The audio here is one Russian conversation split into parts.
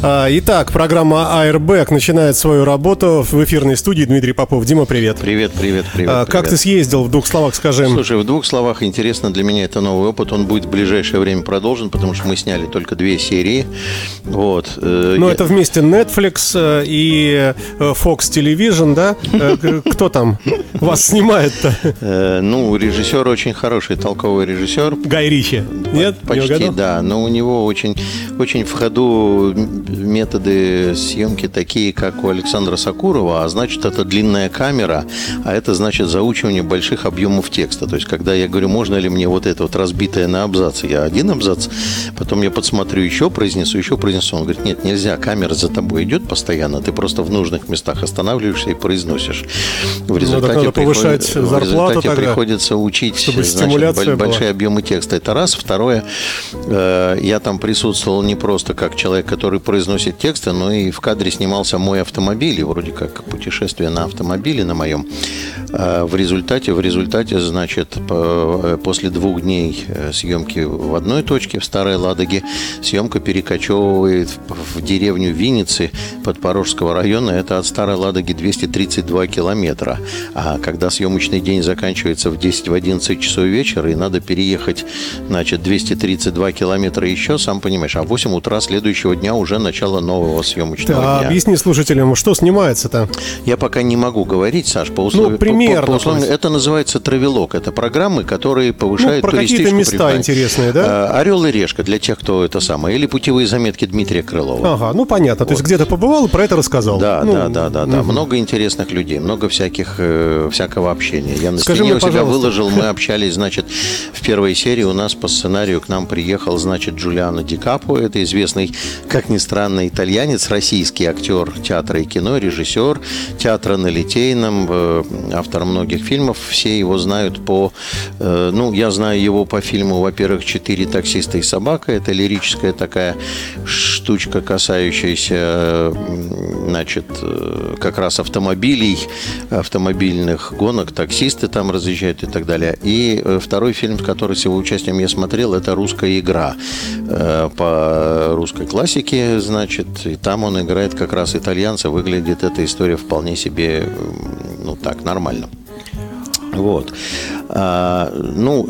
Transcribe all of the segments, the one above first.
А, итак, программа Airbag начинает свою работу в эфирной студии. Дмитрий Попов. Дима, привет. Привет, привет, привет. А, как привет. ты съездил? В двух словах скажи. Слушай, в двух словах интересно для меня это новый опыт. Он будет в ближайшее время продолжен, потому что мы сняли только две серии. Вот. э, Ну, я- это вместе Netflix э, и э, Fox Television, да? Кто там вас снимает-то? ну, режиссер очень хороший, толковый режиссер. Гай Ричи. Нет? Не Почти, да. Но у него очень, очень в ходу методы съемки такие, как у Александра Сакурова, а значит, это длинная камера, а это значит заучивание больших объемов текста. То есть, когда я говорю, можно ли мне вот это вот разбитое на абзацы, я один абзац, потом я подсмотрю еще, произнесу, еще произнесу. Он говорит, нет, нельзя, камера за тобой идет постоянно, ты просто в нужных местах останавливаешься и произносишь. В результате, Ну, надо повышать приход- в результате тогда, приходится учить значит, была. большие объемы текста. Это раз. Второе, э, я там присутствовал не просто как человек, который произносит тексты, но и в кадре снимался мой автомобиль, и вроде как путешествие на автомобиле на моем. Э, в результате, в результате, значит, э, после двух дней э, съемки в одной точке в Старой Ладоге, съемка перекочевывает в, деревню Винницы Подпорожского района. Это от Старой Ладоги 232 километра. А когда съемочный день заканчивается в 10-11 часов вечера, и надо переехать, значит, 232 километра еще, сам понимаешь, а в 8 утра следующего дня уже начало нового съемочного А дня. объясни слушателям, что снимается-то? Я пока не могу говорить, Саш, по условию... Ну, примерно, по- по условию- это называется травелок. Это программы, которые повышают Ну, про какие-то туристическую места прибыльность. интересные, да? Э, Орел и решка для тех, кто это самое. Или путевые заметки Дмитрия Крылова. Ага, ну понятно. То есть где-то побывал и про это рассказал. Да, Ну, да, да, да, да. Много интересных людей, много всяких э, всякого общения. Я на Скажи стене мне, у себя пожалуйста. выложил, мы общались, значит, в первой серии у нас по сценарию к нам приехал, значит, Джулиано Ди Капо, это известный, как ни странно, итальянец, российский актер театра и кино, режиссер театра на Литейном, э, автор многих фильмов. Все его знают по, э, ну, я знаю его по фильму, во-первых, «Четыре таксиста и собака». Это лирическая такая штучка, касающаяся, значит, э, как раз автомобилей, автомобильных гонок, таксисты там разъезжают и так далее. И второй фильм, который с его участием я смотрел, это «Русская игра» по русской классике, значит, и там он играет как раз итальянца, выглядит эта история вполне себе, ну так, нормально. Вот. А, ну,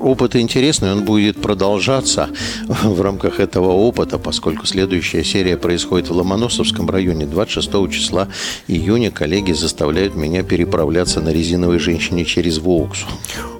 опыт интересный, он будет продолжаться в рамках этого опыта, поскольку следующая серия происходит в Ломоносовском районе. 26 числа июня коллеги заставляют меня переправляться на резиновой женщине через Волксу.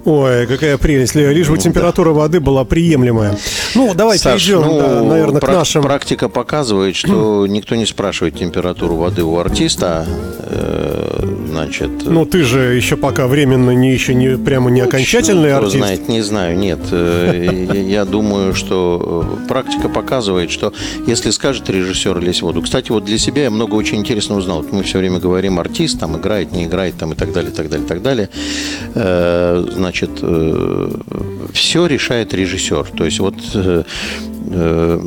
Ой, какая прелесть. Лишь бы температура воды была приемлемая. Ну, давай Саш, перейдем, ну, да, наверное, к прак- нашим... Практика показывает, что никто не спрашивает температуру воды у артиста. Э, Значит, Ну, ты же еще пока временно не еще не прямо не окончательный Кто артист. знает, не знаю, нет. Э, Я думаю, что э, практика показывает, что если скажет режиссер в воду. Кстати, вот для себя я много очень интересно узнал. Мы все время говорим, артист там играет, не играет, там и так далее, так далее, так далее. Э, Значит, все решает режиссер. То есть вот э,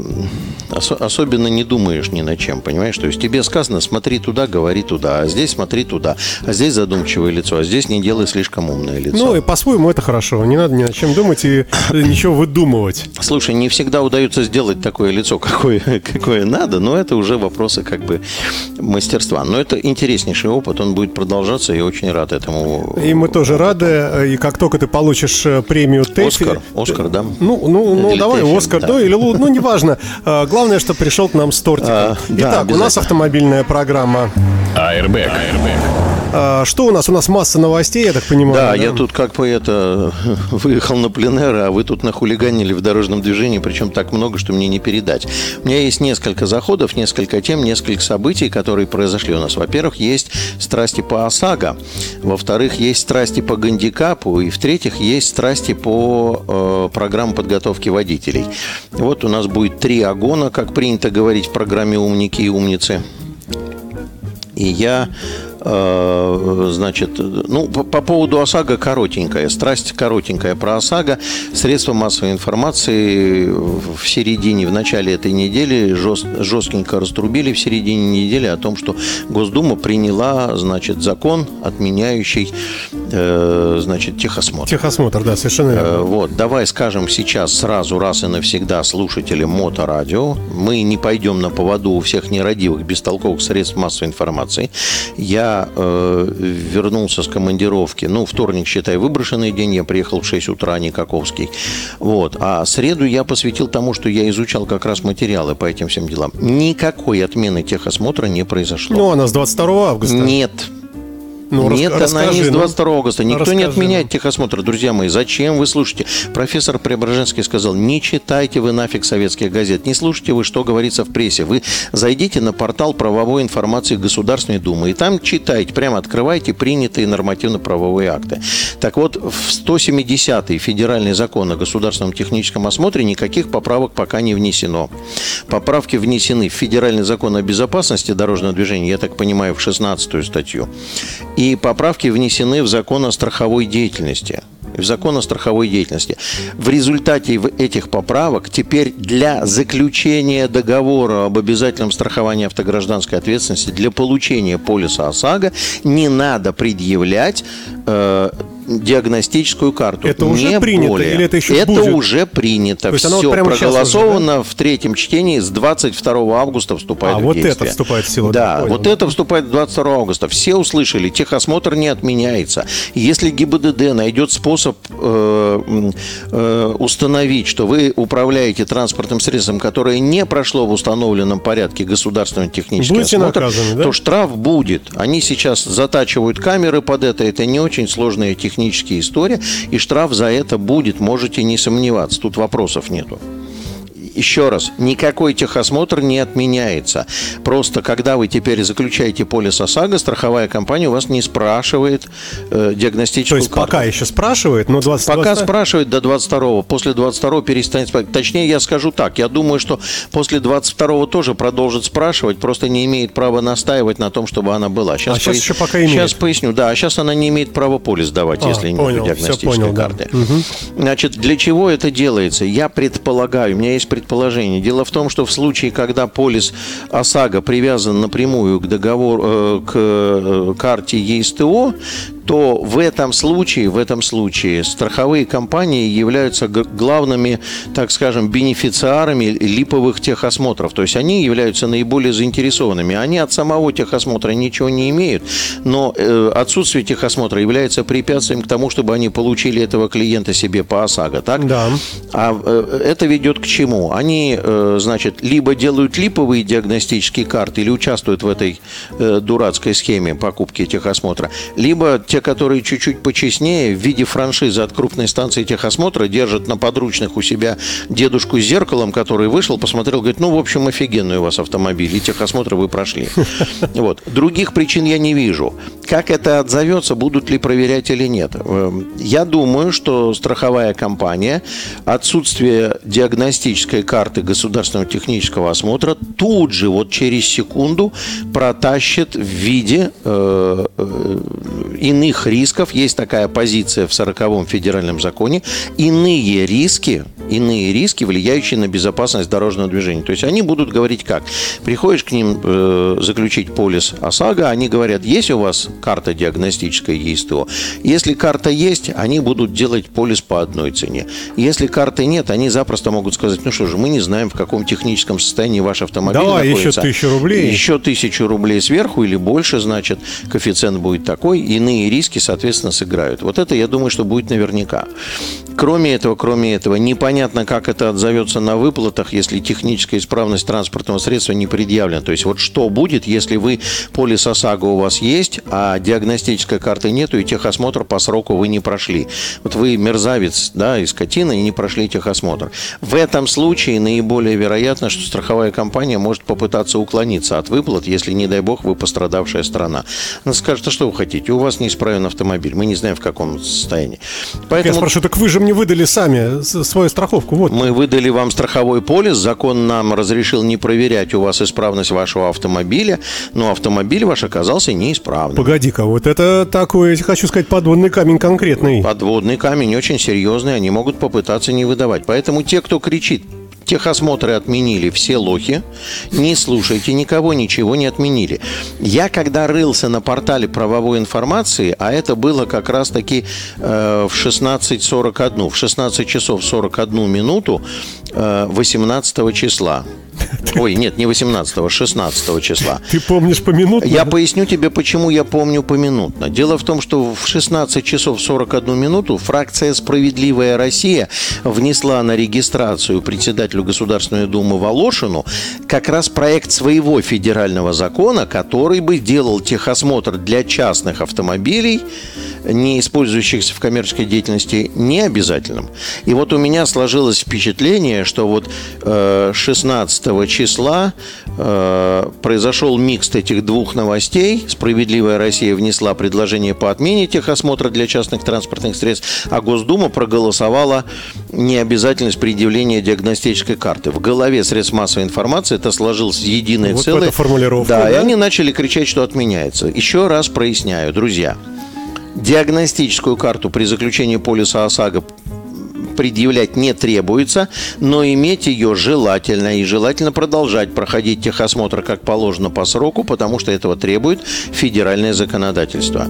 осо- особенно не думаешь ни над чем, понимаешь? То есть тебе сказано, смотри туда, говори туда, а здесь смотри туда, а здесь задумчивое лицо, а здесь не делай слишком умное лицо. Ну, и по-своему это хорошо. Не надо ни о чем думать и э, ничего выдумывать. Слушай, не всегда удается сделать такое лицо, какое, какое надо, но это уже вопросы как бы мастерства. Но это интереснейший опыт, он будет продолжаться, и очень рад этому. И мы тоже рады. э, И как только ты получишь премию ТЭФИ... Оскар, Оскар, да? Ну, ну, ну давай, Оскар, да, или Лу- ну, неважно. Э, Главное, что пришел к нам с тортиком. А, да, Итак, у нас автомобильная программа. Airbag. А, Что у нас? У нас масса новостей, я так понимаю. Да, я тут как бы это выехал на пленэр, а вы тут нахулиганили в дорожном движении, причем так много, что мне не передать. У меня есть несколько заходов, несколько тем, несколько событий, которые произошли у нас. Во-первых, есть страсти по ОСАГО, во-вторых, есть страсти по гандикапу, и в-третьих, есть страсти по э, программам подготовки водителей. Вот у нас будет три агона, как принято говорить в программе «Умники и умницы». И я значит, ну, по, по поводу ОСАГО коротенькая, страсть коротенькая про ОСАГО. Средства массовой информации в середине, в начале этой недели жест, жестенько раструбили в середине недели о том, что Госдума приняла, значит, закон, отменяющий, э, значит, техосмотр. Техосмотр, да, совершенно верно. Э, вот, давай скажем сейчас сразу раз и навсегда слушателям моторадио, мы не пойдем на поводу у всех нерадивых, бестолковых средств массовой информации. Я э, вернулся с командировки, ну, вторник, считай, выброшенный день, я приехал в 6 утра, Никаковский. Вот, а среду я посвятил тому, что я изучал как раз материалы по этим всем делам. Никакой отмены техосмотра не произошло. Ну, она с 22 августа. Нет, ну, Нет, расскажи, она не с 22 ну, августа. Никто расскажи, не отменяет техосмотр, друзья мои. Зачем вы слушаете? Профессор Преображенский сказал, не читайте вы нафиг советских газет, не слушайте вы, что говорится в прессе. Вы зайдите на портал правовой информации Государственной Думы, и там читайте, прямо открывайте принятые нормативно-правовые акты. Так вот, в 170-й федеральный закон о государственном техническом осмотре никаких поправок пока не внесено. Поправки внесены в федеральный закон о безопасности дорожного движения, я так понимаю, в 16-ю статью. И поправки внесены в закон о страховой деятельности в закон о страховой деятельности. В результате этих поправок теперь для заключения договора об обязательном страховании автогражданской ответственности для получения полиса ОСАГО не надо предъявлять э, диагностическую карту. Это уже не принято более. или это еще Это будет? уже принято. Все вот проголосовано уже, да? в третьем чтении с 22 августа вступает а, в вот действие. это вступает в силу. Да, понял. вот это вступает 22 августа. Все услышали, техосмотр не отменяется. Если ГИБДД найдет способ э, э, установить, что вы управляете транспортным средством, которое не прошло в установленном порядке государственного технического Будете осмотр, наказаны, да? то штраф будет. Они сейчас затачивают камеры под это. Это не очень сложная техническая технические истории, и штраф за это будет, можете не сомневаться, тут вопросов нету еще раз, никакой техосмотр не отменяется. Просто когда вы теперь заключаете полис ОСАГО, страховая компания у вас не спрашивает э, диагностическую То есть карту. пока еще спрашивает, но 20... Пока 20... спрашивает до 22-го. После 22-го перестанет спрашивать. Точнее, я скажу так. Я думаю, что после 22-го тоже продолжит спрашивать, просто не имеет права настаивать на том, чтобы она была. Сейчас, а сейчас по... еще пока имеет. Сейчас поясню. Да, а сейчас она не имеет права полис давать, а, если понял, нет диагностической понял, карты. Да. Угу. Значит, для чего это делается? Я предполагаю, у меня есть предположение, предположение. Дело в том, что в случае, когда полис ОСАГО привязан напрямую к договору, э, к э, карте ЕСТО, то в этом случае, в этом случае страховые компании являются главными, так скажем, бенефициарами липовых техосмотров. То есть они являются наиболее заинтересованными. Они от самого техосмотра ничего не имеют, но э, отсутствие техосмотра является препятствием к тому, чтобы они получили этого клиента себе по ОСАГО, так? Да. А э, это ведет к чему? Они, э, значит, либо делают липовые диагностические карты или участвуют в этой дурацкой схеме покупки техосмотра, либо те, которые чуть-чуть почестнее, в виде франшизы от крупной станции техосмотра держат на подручных у себя дедушку с зеркалом, который вышел, посмотрел, говорит, ну, в общем, офигенный у вас автомобиль, и техосмотр вы прошли. Вот. Других причин я не вижу. Как это отзовется, будут ли проверять или нет? Эм, я думаю, что страховая компания отсутствие диагностической карты государственного технического осмотра тут же, вот через секунду, протащит в виде э, э, иных рисков, есть такая позиция в 40-м федеральном законе, иные риски, иные риски, влияющие на безопасность дорожного движения. То есть они будут говорить как? Приходишь к ним э, заключить полис ОСАГО, они говорят, есть у вас карта диагностическая ЕСТО? Если карта есть, они будут делать полис по одной цене. Если карты нет, они запросто могут сказать, ну что же, мы не знаем, в каком техническом состоянии ваш автомобиль Давай находится. еще тысячу рублей. Еще тысячу рублей сверху или больше, значит, коэффициент будет такой. Иные риски, соответственно, сыграют. Вот это, я думаю, что будет наверняка. Кроме этого, кроме этого, непонятно, как это отзовется на выплатах, если техническая исправность транспортного средства не предъявлена. То есть вот что будет, если вы полис ОСАГО у вас есть, а диагностической карты нету, и техосмотр по сроку вы не прошли. Вот вы мерзавец, да, и скотина, и не прошли техосмотр. В этом случае наиболее вероятно, что страховая компания может попытаться уклониться от выплат, если, не дай бог, вы пострадавшая страна. Она скажет, а что вы хотите, у вас неисправен автомобиль, мы не знаем, в каком состоянии. Поэтому... Я спрашиваю, так вы же мне выдали сами свой страховку страховку. Вот. Мы выдали вам страховой полис, закон нам разрешил не проверять у вас исправность вашего автомобиля, но автомобиль ваш оказался неисправным. Погоди-ка, вот это такой, хочу сказать, подводный камень конкретный. Подводный камень очень серьезный, они могут попытаться не выдавать. Поэтому те, кто кричит, Техосмотры отменили все лохи. Не слушайте никого, ничего не отменили. Я когда рылся на портале правовой информации, а это было как раз таки э, в 16.41, в 16 часов 41 минуту э, 18 числа. Ой, нет, не 18, 16 числа. Ты помнишь поминутно? Я поясню тебе, почему я помню поминутно. Дело в том, что в 16 часов 41 минуту фракция «Справедливая Россия» внесла на регистрацию председателю Государственной Думы Волошину как раз проект своего федерального закона, который бы делал техосмотр для частных автомобилей, не использующихся в коммерческой деятельности, не обязательным. И вот у меня сложилось впечатление, что вот э, 16 числа э, произошел микс этих двух новостей. «Справедливая Россия» внесла предложение по отмене техосмотра для частных транспортных средств, а Госдума проголосовала необязательность предъявления диагностической карты. В голове средств массовой информации это сложилось единое Вот целое. формулировка, Да, и да? они начали кричать, что отменяется. Еще раз проясняю, друзья. Диагностическую карту при заключении полиса ОСАГО предъявлять не требуется, но иметь ее желательно. И желательно продолжать проходить техосмотр как положено по сроку, потому что этого требует федеральное законодательство.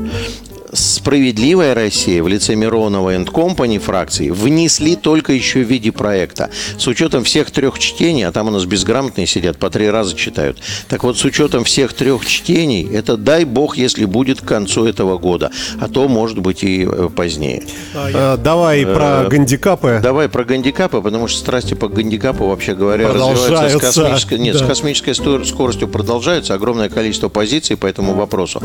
Справедливая Россия в лице Миронова и Company фракции внесли только еще в виде проекта. С учетом всех трех чтений, а там у нас безграмотные сидят, по три раза читают. Так вот, с учетом всех трех чтений, это дай бог, если будет к концу этого года. А то, может быть, и э, позднее. Э, Давай про гандикапы. Давай про гандикапы, потому что страсти по гандикапу, вообще говоря, развиваются с Продолжаются, космической, нет, с да. космической сто- скоростью продолжаются. Огромное количество позиций по этому вопросу.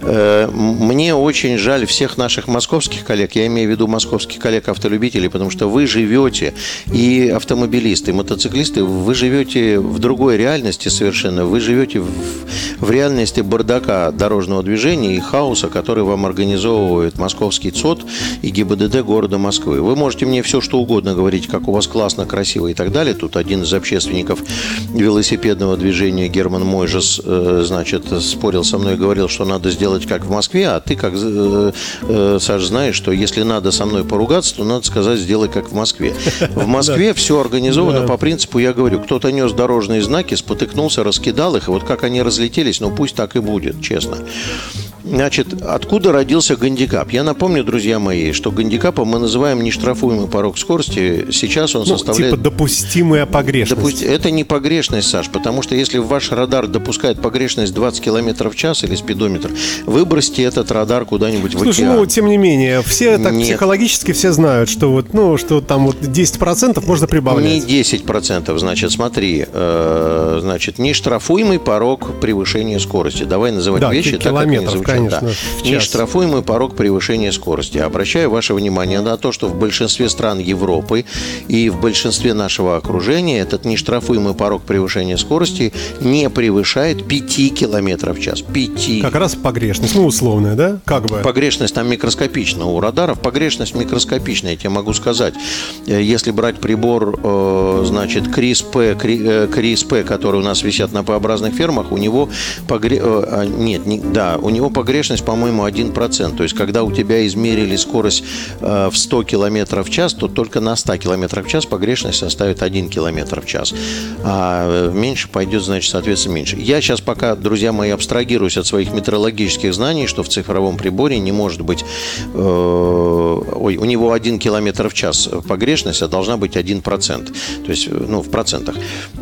Э, Мне очень жаль всех наших московских коллег, я имею в виду московских коллег-автолюбителей, потому что вы живете, и автомобилисты, и мотоциклисты, вы живете в другой реальности совершенно. Вы живете в, в реальности бардака дорожного движения и хаоса, который вам организовывает московский ЦОД и ГИБДД города Москвы. Вы можете мне все что угодно говорить, как у вас классно, красиво и так далее. Тут один из общественников велосипедного движения Герман Мойжес, э, значит, спорил со мной и говорил, что надо сделать как в Москве, а ты, как Саш, знаешь, что если надо со мной поругаться, то надо сказать, сделай как в Москве. В Москве все организовано по принципу, я говорю, кто-то нес дорожные знаки, спотыкнулся, раскидал их, и вот как они разлетелись, ну пусть так и будет, честно. Значит, откуда родился гандикап? Я напомню, друзья мои, что гандикапом мы называем нештрафуемый порог скорости. Сейчас он Ну, составляет... типа допустимая погрешность. Допусти- Это не погрешность, Саш, потому что если ваш радар допускает погрешность 20 км в час или спидометр, выбросьте этот радар куда-нибудь в Слушай, океан. ну, тем не менее, все так Нет. психологически все знают, что вот, ну, что там вот 10% можно Не прибавлять. 10%, значит, смотри, э, значит, нештрафуемый порог превышения скорости. Давай называть Да, вещи так, как они. Конечно, Да. Нештрафуемый порог превышения скорости. Обращаю ваше внимание на то, что в большинстве стран Европы и в большинстве нашего окружения этот нештрафуемый порог превышения скорости не превышает 5 км в час. 5. Как раз погрешность, ну, условная, да? Как бы. Погрешность там микроскопична. У радаров погрешность микроскопичная, я тебе могу сказать. Э, Если брать прибор, э, значит, CRISP, CRISP, которые у нас висят на П-образных фермах, у него погре... э, а, нет, не- да, у него погрешность, по-моему, 1%. То есть, когда у тебя измерили скорость э, в 100 км в час, то только на 100 км в час погрешность составит 1 км в час. А э, меньше пойдет, значит, соответственно, меньше. Я сейчас пока, друзья мои, абстрагируюсь от своих метрологических знаний, что в цифровом приборе не может быть... э, ой, у него 1 км в час погрешность, а должна быть 1%. То есть, э, ну, в процентах.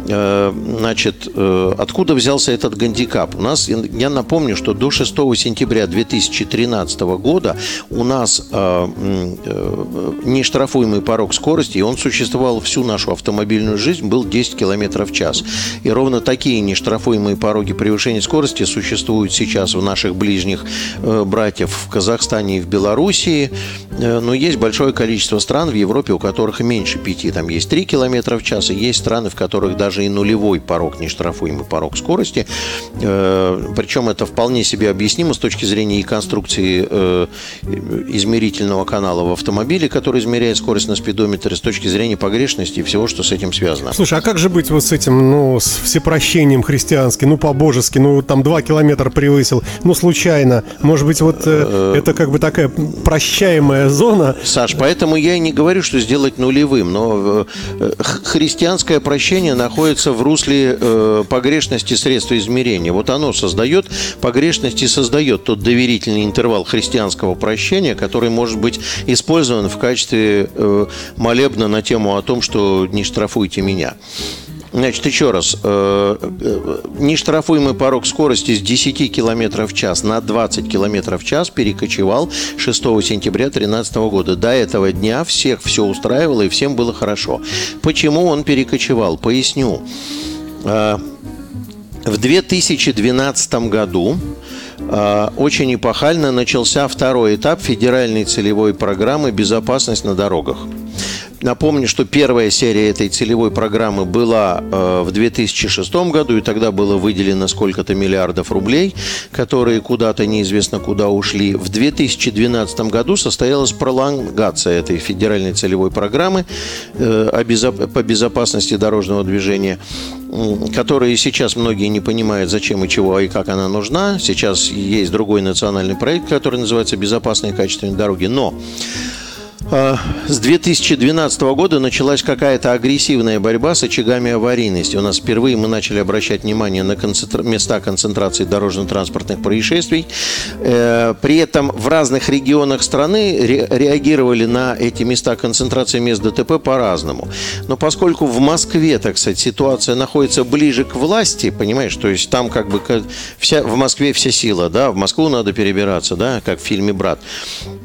Э, значит, э, откуда взялся этот гандикап? У нас, я напомню, что до 6 сентября 2013 года у нас э, э, нештрафуемый порог скорости, и он существовал всю нашу автомобильную жизнь, был 10 км в час. И ровно такие нештрафуемые пороги превышения скорости существуют сейчас у наших ближних э, братьев в Казахстане и в Белоруссии. Но есть большое количество стран в Европе, у которых меньше 5. Там есть 3 км в час, и есть страны, в которых даже и нулевой порог, нештрафуемый порог скорости. Причем это вполне себе объяснимо с точки зрения и конструкции э, измерительного канала в автомобиле, который измеряет скорость на спидометре, с точки зрения погрешности и всего, что с этим связано. Слушай, а как же быть вот с этим, ну, с всепрощением христианским, ну, по-божески, ну, там два километра превысил, ну, случайно. Может быть, вот э, это как бы такая прощаемая зона. Саш, поэтому я и не говорю, что сделать нулевым, но э, христианское прощение находится в русле э, погрешности средства измерения. Вот оно создает погрешность и создает тот доверительный интервал христианского прощения, который может быть использован в качестве э, молебна на тему о том, что не штрафуйте меня. Значит, еще раз. Э, э, нештрафуемый порог скорости с 10 км в час на 20 км в час перекочевал 6 сентября 2013 года. До этого дня всех все устраивало и всем было хорошо. Почему он перекочевал? Поясню. В 2012 году очень эпохально начался второй этап федеральной целевой программы «Безопасность на дорогах». Напомню, что первая серия этой целевой программы была э, в 2006 году, и тогда было выделено сколько-то миллиардов рублей, которые куда-то неизвестно куда ушли. В 2012 году состоялась пролонгация этой федеральной целевой программы э, по безопасности дорожного движения которые сейчас многие не понимают, зачем и чего, и как она нужна. Сейчас есть другой национальный проект, который называется «Безопасные качественные дороги». Но а, с 2012 года началась какая-то агрессивная борьба с очагами аварийности. У нас впервые мы начали обращать внимание на концентра... места концентрации дорожно-транспортных происшествий. Э, при этом в разных регионах страны реагировали на эти места концентрации мест ДТП по-разному. Но поскольку в Москве, так сказать, ситуация находится ближе к власти, понимаешь, то есть там как бы вся, в Москве вся сила, да, в Москву надо перебираться, да, как в фильме «Брат»,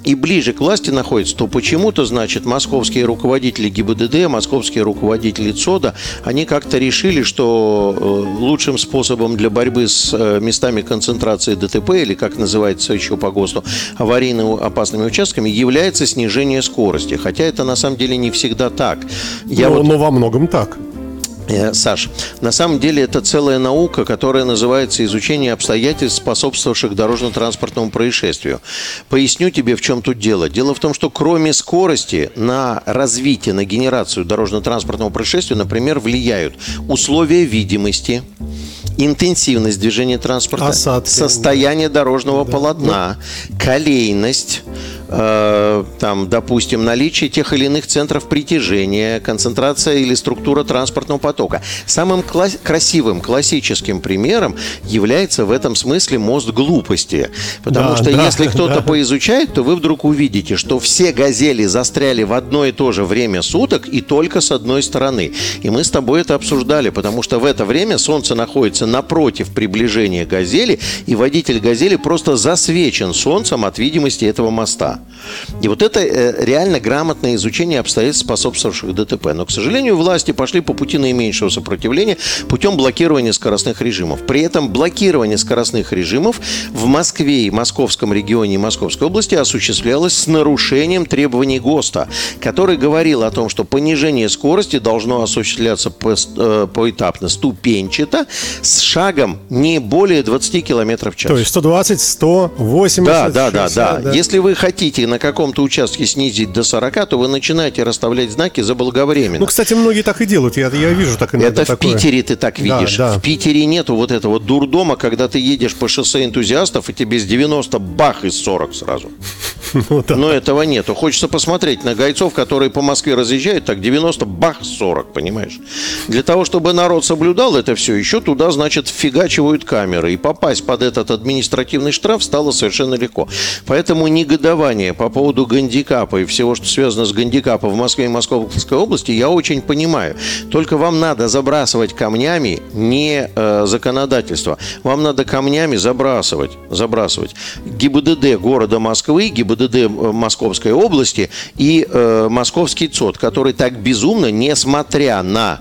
и ближе к власти находится, то почему почему-то, значит, московские руководители ГИБДД, московские руководители ЦОДа, они как-то решили, что э, лучшим способом для борьбы с э, местами концентрации ДТП, или как называется еще по ГОСТу, аварийно опасными участками, является снижение скорости. Хотя это на самом деле не всегда так. Я но, вот... но во многом так. Э, Саш, на самом деле это целая наука, которая называется изучение обстоятельств, способствовавших дорожно-транспортному происшествию. Поясню тебе, в чем тут дело. Дело в том, что кроме скорости на развитие, на генерацию дорожно-транспортного происшествия, например, влияют условия видимости, интенсивность движения транспорта, Осадки. состояние дорожного да. полотна, колейность, Э, там, допустим, наличие тех или иных центров притяжения, концентрация или структура транспортного потока. Самым класс- красивым, классическим примером является в этом смысле мост глупости. Потому да, что да, если кто-то да. поизучает, то вы вдруг увидите, что все газели застряли в одно и то же время суток и только с одной стороны. И мы с тобой это обсуждали, потому что в это время Солнце находится напротив приближения газели, и водитель газели просто засвечен Солнцем от видимости этого моста. И вот это э, реально грамотное изучение обстоятельств, способствовавших ДТП. Но, к сожалению, власти пошли по пути наименьшего сопротивления путем блокирования скоростных режимов. При этом блокирование скоростных режимов в Москве и Московском регионе и Московской области осуществлялось с нарушением требований ГОСТа, который говорил о том, что понижение скорости должно осуществляться э, поэтапно, ступенчато, с шагом не более 20 км в час. То есть 120, 180. Да, да, да, да. да. Если вы хотите хотите на каком-то участке снизить до 40, то вы начинаете расставлять знаки заблаговременно. Ну, кстати, многие так и делают. Я, я вижу так иногда Это такое. в Питере ты так видишь. Да, да. В Питере нету вот этого дурдома, когда ты едешь по шоссе энтузиастов, и тебе с 90 бах из 40 сразу. Ну, да. Но этого нету. Хочется посмотреть на гайцов, которые по Москве разъезжают, так 90 бах 40, понимаешь? Для того, чтобы народ соблюдал это все, еще туда, значит, фигачивают камеры. И попасть под этот административный штраф стало совершенно легко. Поэтому негодование по поводу гандикапа и всего, что связано с гандикапом в Москве и Московской области, я очень понимаю. Только вам надо забрасывать камнями не э, законодательство. Вам надо камнями забрасывать, забрасывать ГИБДД города Москвы, ГИБДД э, Московской области и э, Московский ЦОД, который так безумно, несмотря на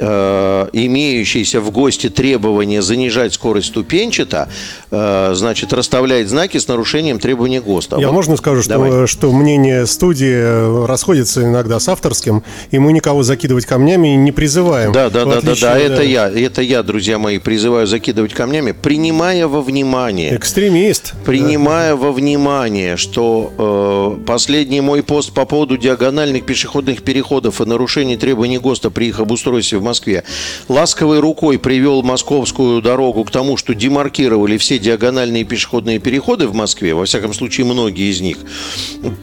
э, имеющийся в ГОСТе требование занижать скорость ступенчато, э, значит, расставляет знаки с нарушением требований ГОСТа. Я Вот. можно скажу, что, Давай. что мнение студии э, расходится иногда с авторским, и мы никого закидывать камнями не призываем. Да, да, да, да, да, это я, это я, друзья мои, призываю закидывать камнями, принимая во внимание, Экстремист. принимая во внимание, что э, последний мой пост по поводу диагональных пешеходных переходов и нарушений требований ГОСТа при их обустройстве в Москве. Ласковой рукой привел московскую дорогу к тому, что демаркировали все диагональные пешеходные переходы в Москве, во всяком случае многие из них,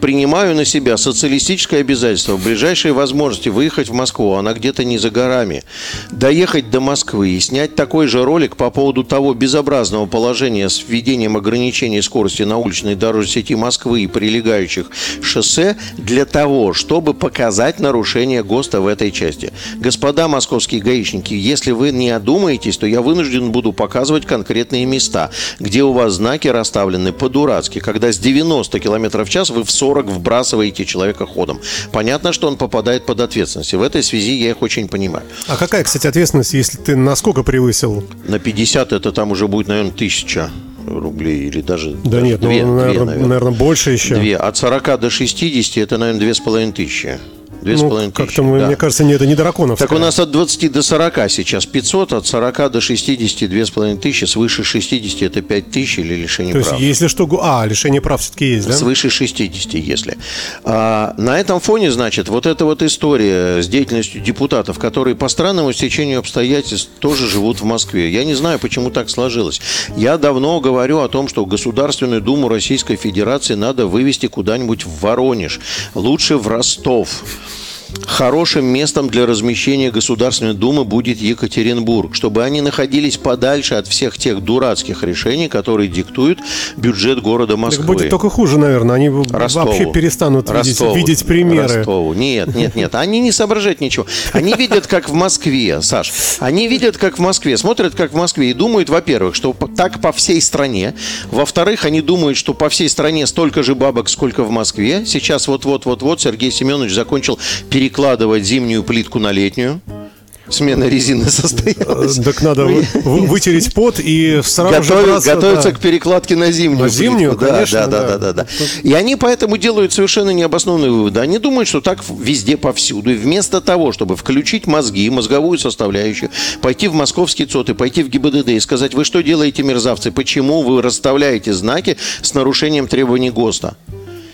принимаю на себя социалистическое обязательство в ближайшие возможности выехать в Москву, она где-то не за горами, доехать до Москвы и снять такой же ролик по поводу того безобразного положения с введением ограничений скорости на уличной дорожной сети Москвы и прилегающих шоссе для того, чтобы показать нарушение ГОСТа в этой части. Господа московские гаишники, если вы не одумаетесь, то я вынужден буду показывать конкретные места, где у вас знаки расставлены по-дурацки, когда с 90 км в час вы в 40 вбрасываете человека ходом. Понятно, что он попадает под ответственность. И в этой связи я их очень понимаю. А какая, кстати, ответственность, если ты насколько превысил? На 50 это там уже будет, наверное, тысяча рублей или даже, Да даже нет, две, ну, две, наверное, наверное. наверное, больше еще. Две. От 40 до 60 это, наверное, две с половиной тысячи. Две с Ну, половиной как-то, тысячи, мы- да. мне кажется, не, это не драконов. Так у нас от 20 до 40 сейчас 500, от 40 до 60 две с половиной тысячи, свыше 60 это 5 тысяч или лишение То есть, прав. если что... А, лишение прав все-таки есть, да? Свыше 60, если. А, на этом фоне, значит, вот эта вот история с деятельностью депутатов, которые по странному стечению обстоятельств тоже живут в Москве. Я не знаю, почему так сложилось. Я давно говорю о том, что Государственную Думу Российской Федерации надо вывести куда-нибудь в Воронеж, лучше в Ростов. Хорошим местом для размещения Государственной Думы будет Екатеринбург, чтобы они находились подальше от всех тех дурацких решений, которые диктуют бюджет города Москвы. Так будет только хуже, наверное. Они Ростову. вообще перестанут видеть, Ростову. видеть примеры. Ростову. Нет, нет, нет. Они не соображают ничего. Они видят, как в Москве, Саш. Они видят, как в Москве, смотрят, как в Москве и думают, во-первых, что так по всей стране. Во-вторых, они думают, что по всей стране столько же бабок, сколько в Москве. Сейчас вот-вот-вот-вот Сергей Семенович закончил перекладывать зимнюю плитку на летнюю. Смена резины состоялась. Э, Так надо вы- вы- вытереть пот и сразу же Готовят- браться, готовятся да. к перекладке на зимнюю. На зимнюю, плитку. Конечно, да, да, да. да, да, да. И они поэтому делают совершенно необоснованные выводы. Они думают, что так везде, повсюду. И вместо того, чтобы включить мозги, мозговую составляющую, пойти в московский ЦОТ и пойти в ГИБДД и сказать, вы что делаете, мерзавцы, почему вы расставляете знаки с нарушением требований ГОСТа?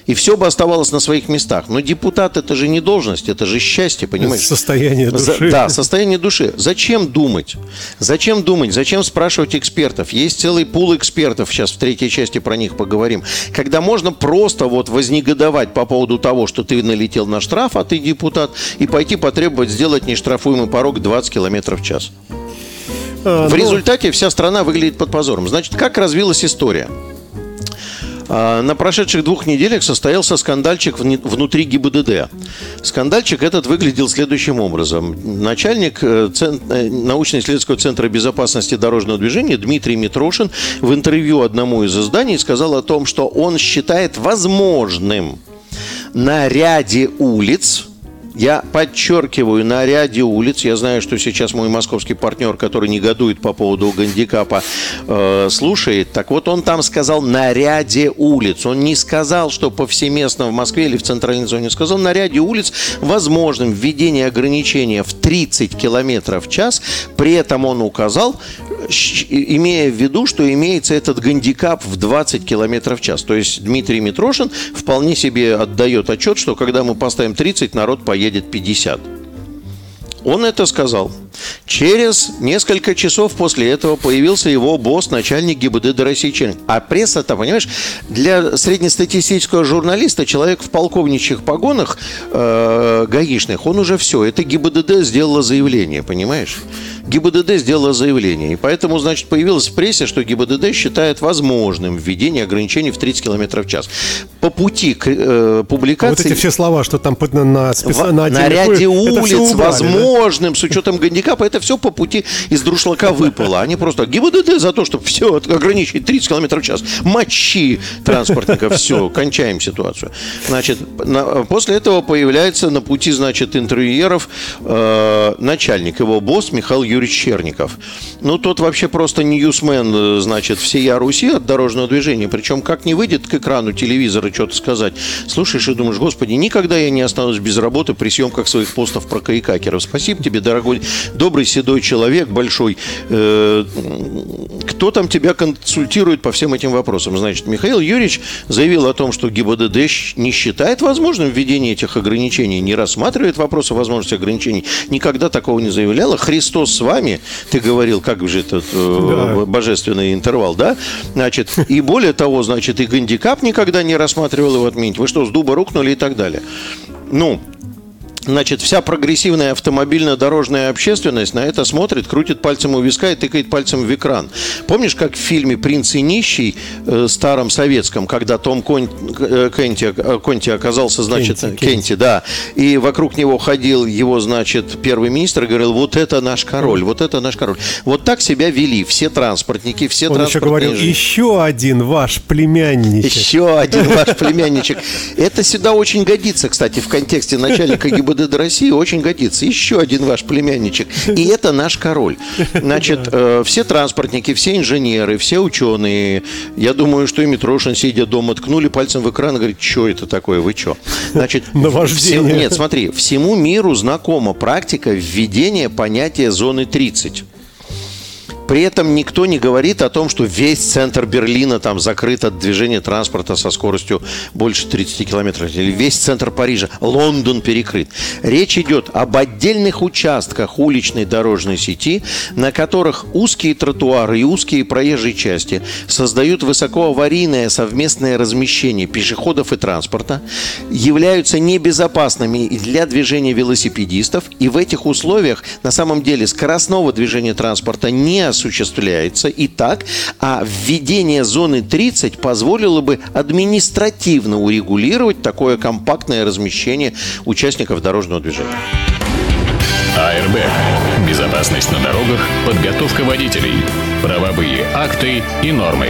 И все бы оставалось на своих местах. Но депутат это же не должность, это же счастье, понимаешь? Состояние За- души. да, состояние души. Зачем думать? Зачем думать? Зачем спрашивать экспертов? Есть целый пул экспертов, сейчас в третьей части про них поговорим, когда можно просто вот вознегодовать по поводу того, что ты налетел на штраф, а ты депутат, и пойти потребовать сделать нештрафуемый порог 20 км в час. А, В ну, результате вся страна выглядит под позором. Значит, как развилась история? А, На прошедших двух неделях состоялся скандальчик внутри ГИБДД. Скандальчик этот выглядел следующим образом. Начальник э, э, научно-исследовательского центра безопасности дорожного движения Дмитрий Митрошин в интервью одному из изданий сказал о том, что он считает возможным на ряде улиц, я подчеркиваю, на ряде улиц, я знаю, что сейчас мой московский партнер, который негодует по поводу гандикапа, э, слушает. Так вот, он там сказал на ряде улиц. Он не сказал, что повсеместно в Москве или в центральной зоне. Сказал на ряде улиц возможным введение ограничения в 30 километров в час. При этом он указал, имея в виду, что имеется этот гандикап в 20 километров в час. То есть Дмитрий Митрошин вполне себе отдает отчет, что когда мы поставим 30, народ поедет 50. Он это сказал. Через несколько часов после этого появился его босс, начальник ГИБДД России Черник. А пресса-то, понимаешь, для среднестатистического журналиста, человек в полковничьих погонах э, гаишных, он уже все. Это ГИБДД сделала заявление, понимаешь? ГИБДД сделала заявление. И поэтому, значит, появилось в прессе, что ГИБДД считает возможным введение ограничений в 30 км в час. По пути к э, вот публикации... эти все слова, что там на, на, специ- В- на на ряде улиц убрали, да? возможным, с учетом гандикапа. гандикапа, это все по пути из друшлака выпало. Они просто ГИБДД за то, чтобы все ограничить 30 км в час. Мочи транспортников, все, кончаем ситуацию. Значит, на, после этого появляется на пути, значит, интервьюеров э, начальник, его босс Михаил Юрьевич Черников. Ну, тот вообще просто ньюсмен, э, значит, всея Руси от дорожного движения. Причем, как не выйдет к экрану телевизора что-то сказать, слушаешь и думаешь, господи, никогда я не останусь без работы при съемках своих постов про кайкакеров. Спасибо тебе, дорогой, добрый седой человек, большой. Э, кто там тебя консультирует по всем этим вопросам? Значит, Михаил Юрьевич заявил о том, что ГИБДД не считает возможным введение этих ограничений, не рассматривает вопросы возможности ограничений. Никогда такого не заявляла. Христос вами, ты говорил, как же этот э, да. божественный интервал, да? Значит, и более того, значит, и гандикап никогда не рассматривал его отменить. Вы что, с дуба рухнули и так далее? Ну, Значит, вся прогрессивная автомобильная дорожная общественность на это смотрит, крутит пальцем у виска и тыкает пальцем в экран. Помнишь, как в фильме «Принц и нищий» э, старом советском, когда Том Кон... Э, Кенти, э, Конти оказался, значит, Кенти, Кенти, Кенти, да, и вокруг него ходил его, значит, первый министр и говорил, вот это наш король, вот это наш король. Вот так себя вели все транспортники, все Он еще говорил, еще один ваш племянничек. Еще один ваш племянничек. Это сюда очень годится, кстати, в контексте начальника ГИБДД ГИБДД России очень годится. Еще один ваш племянничек. И это наш король. Значит, э, все транспортники, все инженеры, все ученые, я думаю, что и Митрошин, сидя дома, ткнули пальцем в экран и говорит, что это такое, вы что? Значит, Наваждение. Все, нет, смотри, всему миру знакома практика введения понятия зоны 30. При этом никто не говорит о том, что весь центр Берлина там закрыт от движения транспорта со скоростью больше 30 километров. Или весь центр Парижа, Лондон перекрыт. Речь идет об отдельных участках уличной дорожной сети, на которых узкие тротуары и узкие проезжие части создают высокоаварийное совместное размещение пешеходов и транспорта, являются небезопасными для движения велосипедистов. И в этих условиях на самом деле скоростного движения транспорта не осуществляется и так, а введение зоны 30 позволило бы административно урегулировать такое компактное размещение участников дорожного движения. АРБ. Безопасность на дорогах, подготовка водителей, правовые акты и нормы.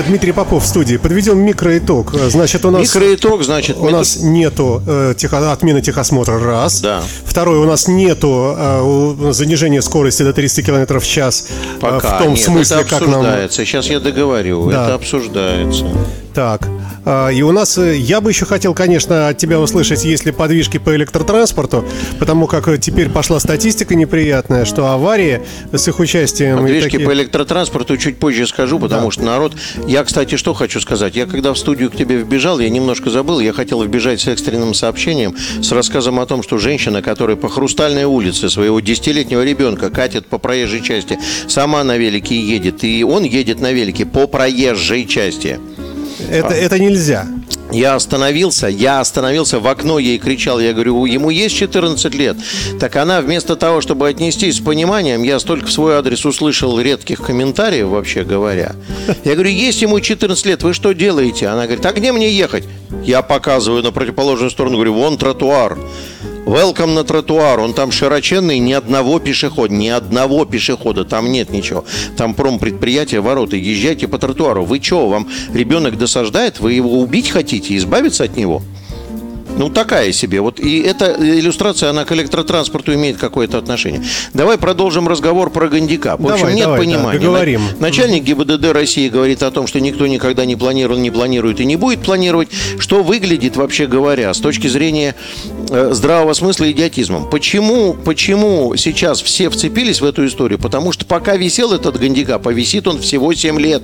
Дмитрий Попов в студии. Подведем микроитог. Значит, у нас... Микроитог, значит... У нас нету э, техо, отмены техосмотра, раз. Да. Второе, у нас нету э, занижения скорости до 30 км в час. Э, Пока в том нет, смысле, это как нам... Сейчас я договорю. Да. Это обсуждается. Так, и у нас, э, я бы еще хотел, конечно, от тебя услышать, есть ли подвижки по электротранспорту, потому как э, теперь пошла статистика неприятная, что аварии с их участием... Подвижки такие... по электротранспорту чуть позже скажу, потому да. что народ... Я, кстати, что хочу сказать. Я когда в студию к тебе вбежал, я немножко забыл, я хотел вбежать с экстренным сообщением, с рассказом о том, что женщина, которая по Хрустальной улице своего десятилетнего ребенка катит по проезжей части, сама на велике едет, и он едет на велике по проезжей части. Это, это нельзя. Я остановился, я остановился, в окно ей кричал, я говорю, ему есть 14 лет. Так она вместо того, чтобы отнестись с пониманием, я столько в свой адрес услышал редких комментариев, вообще говоря. Я говорю, есть ему 14 лет, вы что делаете? Она говорит, а где мне ехать? Я показываю на противоположную сторону, говорю, вон тротуар. Welcome на тротуар. Он там широченный, ни одного пешехода, ни одного пешехода. Там нет ничего. Там промпредприятие, ворота. Езжайте по тротуару. Вы что, вам ребенок досаждает? Вы его убить хотите, избавиться от него? Ну, такая себе. Вот и эта иллюстрация, она к электротранспорту имеет какое-то отношение. Давай продолжим разговор про гандикап. В общем, давай, нет давай, понимания. Да, договорим. Начальник ГИБДД России говорит о том, что никто никогда не планировал, не планирует и не будет планировать. Что выглядит, вообще говоря, с точки зрения э, здравого смысла идиотизмом. Почему, почему сейчас все вцепились в эту историю? Потому что пока висел этот гандикап, а висит он всего 7 лет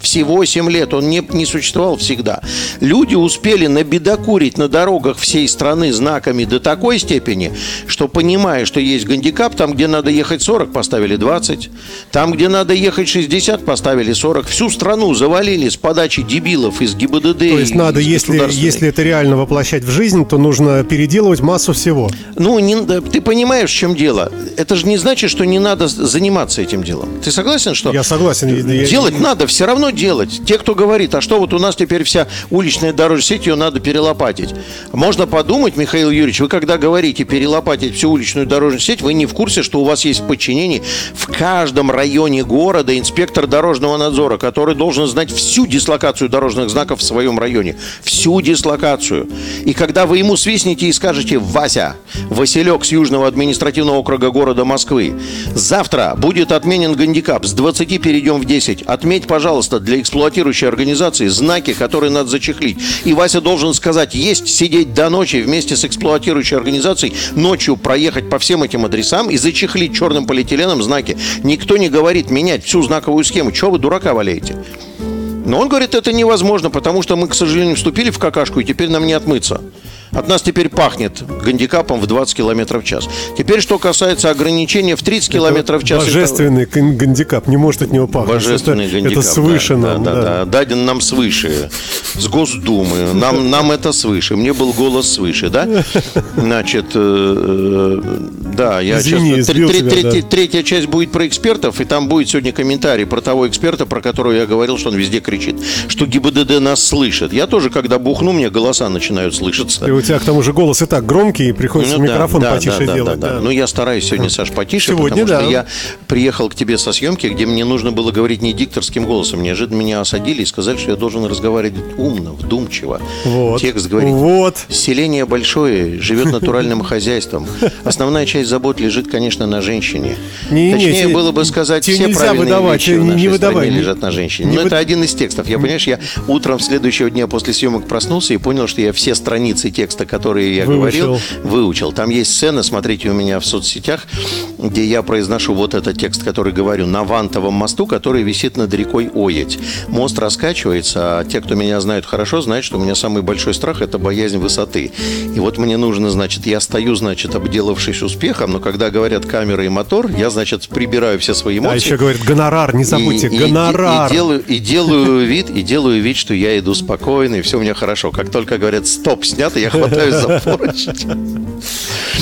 всего 7 лет, он не, не существовал всегда. Люди успели набедокурить на дорогах всей страны знаками до такой степени, что понимая, что есть гандикап, там, где надо ехать 40, поставили 20, там, где надо ехать 60, поставили 40. Всю страну завалили с подачи дебилов из ГИБДД. То есть надо, если, если это реально воплощать в жизнь, то нужно переделывать массу всего. Ну, не, ты понимаешь, в чем дело. Это же не значит, что не надо заниматься этим делом. Ты согласен, что... Я согласен. Делать я... надо, все равно делать? Те, кто говорит, а что вот у нас теперь вся уличная дорожная сеть, ее надо перелопатить. Можно подумать, Михаил Юрьевич, вы когда говорите перелопатить всю уличную дорожную сеть, вы не в курсе, что у вас есть в подчинении в каждом районе города инспектор дорожного надзора, который должен знать всю дислокацию дорожных знаков в своем районе. Всю дислокацию. И когда вы ему свистнете и скажете, Вася, Василек с Южного административного округа города Москвы, завтра будет отменен гандикап, с 20 перейдем в 10. Отметь, пожалуйста, для эксплуатирующей организации знаки, которые надо зачехлить. И Вася должен сказать, есть сидеть до ночи вместе с эксплуатирующей организацией, ночью проехать по всем этим адресам и зачехлить черным полиэтиленом знаки. Никто не говорит менять всю знаковую схему. Чего вы дурака валяете? Но он говорит, это невозможно, потому что мы, к сожалению, вступили в какашку, и теперь нам не отмыться. От нас теперь пахнет гандикапом в 20 км в час. Теперь, что касается ограничения в 30 км в час. Божественный это... гандикап, не может от него пахнуть. Божественный это, гандикап. Это свыше да, нам. Да, да, да. Даден нам свыше. С Госдумы. Нам, нам это свыше. Мне был голос свыше, да? Значит, э, да, я Извини, сейчас... Тр, тебя, третья, да. третья часть будет про экспертов, и там будет сегодня комментарий про того эксперта, про которого я говорил, что он везде кричит, что ГИБДД нас слышит. Я тоже, когда бухну, мне голоса начинают слышаться. У тебя к тому же голос и так громкий, и приходится Ну микрофон да, потише да, да, делать. да, да. да. Ну, я стараюсь сегодня, Саш, потише, Сегодня, потому что да. я приехал к тебе со съемки, где мне нужно было говорить не дикторским голосом. Неожиданно меня осадили и сказали, что я должен разговаривать умно, вдумчиво. Вот. Текст говорит. Вот. Селение большое, живет натуральным хозяйством. Основная часть забот лежит, конечно, на женщине. Не, не, Точнее те- было бы сказать, все правильные выдавать, вещи в не- не нашей выдавай, стране не- лежат на женщине. не Но вы- это один из текстов. Я, понимаешь, я утром следующего дня после съемок проснулся и понял, что я все страницы текста, которые я Выучил. говорил, выучил. Там есть сцена, смотрите у меня в соцсетях, где я произношу вот этот текст, который говорю, на Вантовом мосту, который висит над рекой Оять. Мост раскачивается, а те, кто меня знают хорошо, знают, что у меня самый большой страх – это боязнь высоты. И вот мне нужно, значит, я стою, значит, обделавшись успехом, но когда говорят камера и мотор, я, значит, прибираю все свои эмоции. А еще говорит гонорар, не забудьте, И- и- гонорар. И, и делаю, и делаю вид, и делаю вид, что я иду спокойно, и все у меня хорошо. Как только говорят «стоп, снято», я хватаюсь за поручень.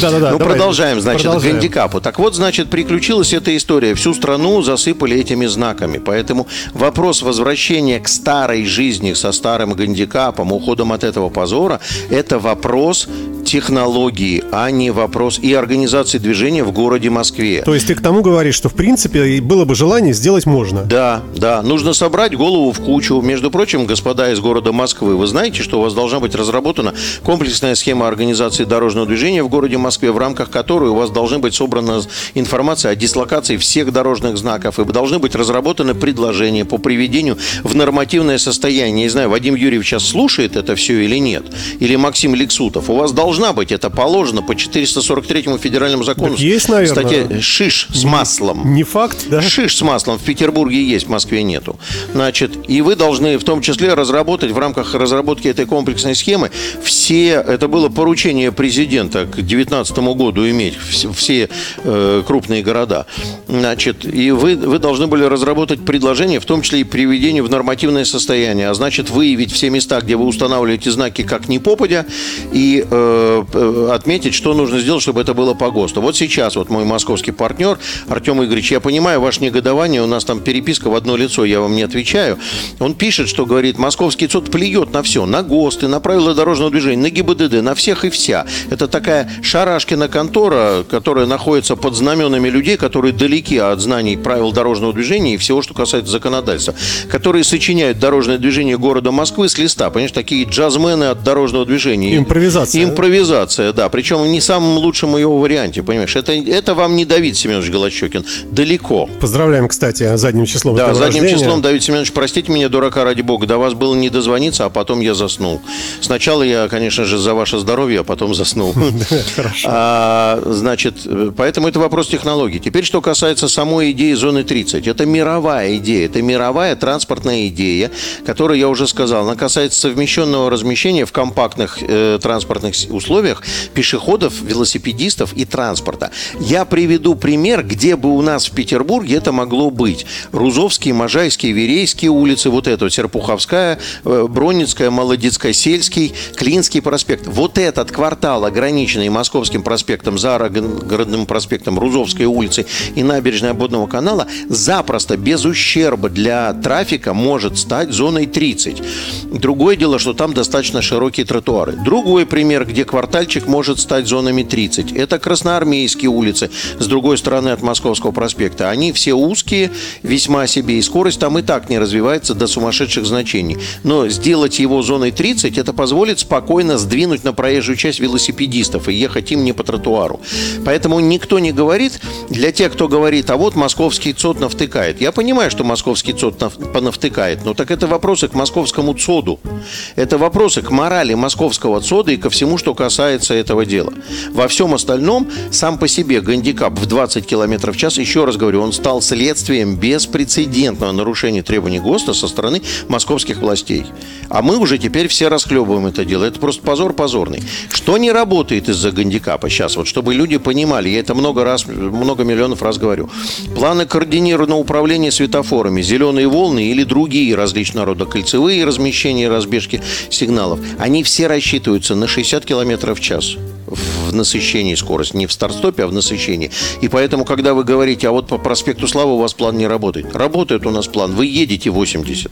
Да-да-да, Ну, давай, продолжаем, значит, продолжаем. к гандикапу. Так вот, значит, приключилась эта история. Всю страну засыпали этими знаками. Поэтому вопрос возвращения к старой жизни со старым гандикапом, уходом от этого позора, это вопрос технологии, а не вопрос и организации движения в городе Москве. То есть ты к тому говоришь, что в принципе было бы желание сделать можно. Да, да, нужно собрать голову в кучу. Между прочим, господа из города Москвы, вы знаете, что у вас должна быть разработана комплексная схема организации дорожного движения в городе Москве, в рамках которой у вас должны быть собрана информация о дислокации всех дорожных знаков, и должны быть разработаны предложения по приведению в нормативное состояние. Не знаю, Вадим Юрьевич сейчас слушает это все или нет, или Максим Лексутов. У вас должна быть, это положено по 443 федеральному закону. Так есть, наверное. Статья «Шиш с маслом». Не факт, да? Шиш с маслом в Петербурге есть, в Москве нету. Значит, и вы должны в том числе разработать в рамках разработки этой комплексной схемы все, это было поручение президента к 2019 году иметь вс- все э, крупные города. Значит, и вы, вы должны были разработать предложение, в том числе и приведение в нормативное состояние, а значит выявить все места, где вы устанавливаете знаки как не попадя, и э, отметить, что нужно сделать, чтобы это было по ГОСТу. Вот сейчас вот мой московский партнер Артем Игоревич, я понимаю ваше негодование, у нас там переписка в одно лицо, я вам не отвечаю. Он пишет, что говорит, московский суд плюет на все, на ГОСТы, на правила дорожного движения, на ГИБДД, на всех и вся. Это такая шарашкина контора, которая находится под знаменами людей, которые далеки от знаний правил дорожного движения и всего, что касается законодательства, которые сочиняют дорожное движение города Москвы с листа, понимаешь, такие джазмены от дорожного движения. Импровизация, да? Импровизация, да, причем в не самом лучшем ее варианте, понимаешь. Это, это вам не Давид Семенович Голощекин, далеко. Поздравляем, кстати, задним числом. Да, задним рождения. числом, Давид Семенович, простите меня, дурака, ради бога, до вас было не дозвониться, а потом я заснул. Сначала я, конечно же, за ваше здоровье, а потом заснул. А, Значит, поэтому это вопрос технологий. Теперь, что касается самой идеи зоны 30. Это мировая идея, это мировая транспортная идея, которую я уже сказал. Она касается совмещенного размещения в компактных э, транспортных условиях пешеходов, велосипедистов и транспорта. Я приведу пример, где бы у нас в Петербурге это могло быть. Рузовские, Можайские, Верейские улицы, вот это, Серпуховская, э, Бронницкая, Молодецкая, Сельский, Клинский проспект. Вот этот квартал, ограниченный Московским проспектом, Загородным проспектом, Рузовской улицы и набережной Обводного канала, запросто, без ущерба для трафика может стать зоной 30. Другое дело, что там достаточно широкие тротуары. Другой пример, где квартальчик может стать зонами 30. Это Красноармейские улицы, с другой стороны от Московского проспекта. Они все узкие, весьма себе, и скорость там и так не развивается до сумасшедших значений. Но сделать его зоной 30, это позволит спокойно сдвинуть на проезжую часть велосипедистов и ехать им не по тротуару. Поэтому никто не говорит, для тех, кто говорит, а вот московский ЦОД навтыкает. Я понимаю, что московский ЦОД нав- понавтыкает, но так это вопросы к московскому ЦОДу. Это вопросы к морали московского ЦОДа и ко всему, что касается этого дела. Во всем остальном, сам по себе гандикап в 20 км в час, еще раз говорю, он стал следствием беспрецедентного нарушения требований ГОСТа со стороны московских властей. А мы уже теперь все расхлебываем это дело. Это просто позор позорный. Что не работает из-за гандикапа сейчас, вот чтобы люди понимали, я это много раз, много миллионов раз говорю. Планы координированного управления светофорами, зеленые волны или другие различного рода кольцевые размещения и разбежки сигналов, они все рассчитываются на 60 км в час в насыщении скорость, не в старт-стопе, а в насыщении. И поэтому, когда вы говорите, а вот по проспекту Славы у вас план не работает. Работает у нас план, вы едете 80.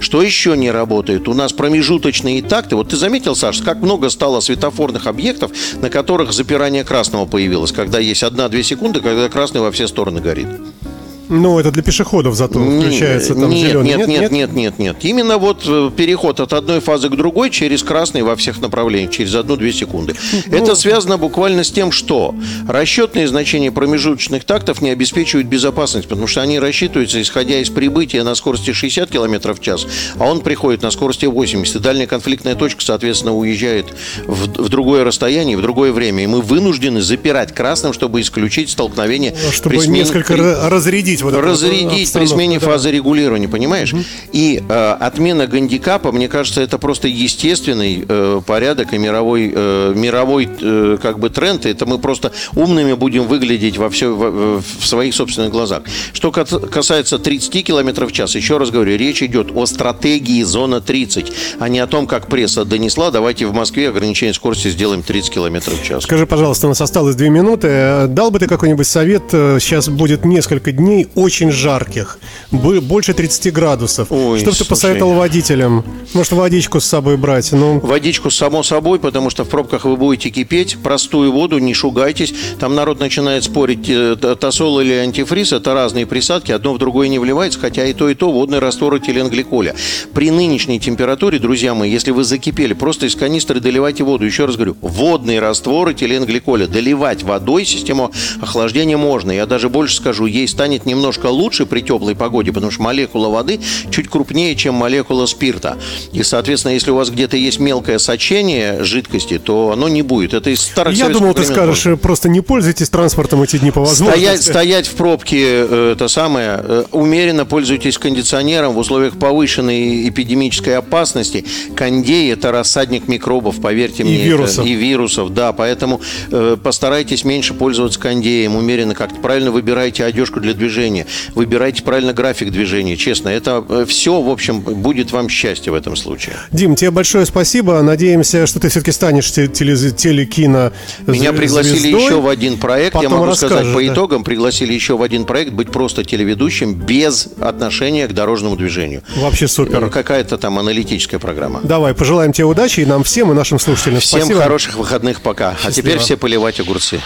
Что еще не работает? У нас промежуточные такты. Вот ты заметил, Саш, как много стало светофорных объектов, на которых запирание красного появилось, когда есть 1-2 секунды, когда красный во все стороны горит. Ну, это для пешеходов зато включается там нет, зеленый. Нет, нет, нет, нет, нет. Именно вот э, переход от одной фазы к другой через красный во всех направлениях, через одну-две секунды. Ну, Это связано буквально с тем, что расчетные значения промежуточных тактов не обеспечивают безопасность, потому что они рассчитываются, исходя из прибытия на скорости 60 км в час, а он приходит на скорости 80. И дальняя конфликтная точка, соответственно, уезжает в, в другое расстояние, в другое время. И мы вынуждены запирать красным, чтобы исключить столкновение Чтобы при смене- несколько при- ра- разрядить вот разрядить при смене да. фазы регулирования, понимаешь? И э, отмена гандикапа, мне кажется, это просто естественный э, порядок и мировой, э, мировой э, как бы тренд. Это мы просто умными будем выглядеть во все, в, в своих собственных глазах. Что касается 30 км в час, еще раз говорю, речь идет о стратегии зона 30, а не о том, как пресса донесла, давайте в Москве ограничение скорости сделаем 30 км в час. Скажи, пожалуйста, у нас осталось две минуты. Э, Дал бы ты какой-нибудь совет? Э, Сейчас будет несколько дней очень жарких, бы- больше 30 градусов. Ой, что бы ты посоветовал водителям? Может, водичку с собой брать? Ну, Водичку само собой, потому что в пробках вы будете кипеть. Простую воду, не шугайтесь. Там народ начинает спорить, э, тосол или антифриз. Это разные присадки. Одно в другое не вливается, хотя и то, и то водный раствор этиленгликоля. При нынешней температуре, друзья мои, если вы закипели, просто из канистры доливайте воду. Еще раз говорю, водный раствор этиленгликоля. Доливать водой систему охлаждения можно. Я даже больше скажу, ей станет немножко лучше при теплой погоде, потому что молекула воды чуть крупнее, чем молекула спирта. И, соответственно, если у вас где-то есть мелкое сочение жидкости, то оно не будет. Это из старых я думал, ты скажешь, было. э, просто не пользуйтесь транспортом эти дни по возможности. Стоять, стоять в пробке, э, это самое, э, умеренно пользуйтесь кондиционером в условиях повышенной эпидемической опасности. Кондей – это рассадник микробов, поверьте И мне. это- вирусов. и вирусов, да. Поэтому э, постарайтесь меньше пользоваться кондеем, умеренно как-то правильно выбирайте одежку для движения, выбирайте правильно график движения. Честно, это все, в общем, будет вам счастье в этом случае. Дим, тебе большое спасибо. Надеемся, что ты все-таки станешь те- теле- телекино Меня пригласили звездой. еще в один проект. Я Потом могу сказать по да. итогам. Пригласили еще в один проект быть просто телеведущим без отношения к дорожному движению. Вообще супер. Э, Какая-то там аналитическая программа. Давай, пожелаем тебе удачи и нам всем, и нашим слушателям. Всем Спасибо. хороших выходных пока. А Счастливо. теперь все поливать огурцы.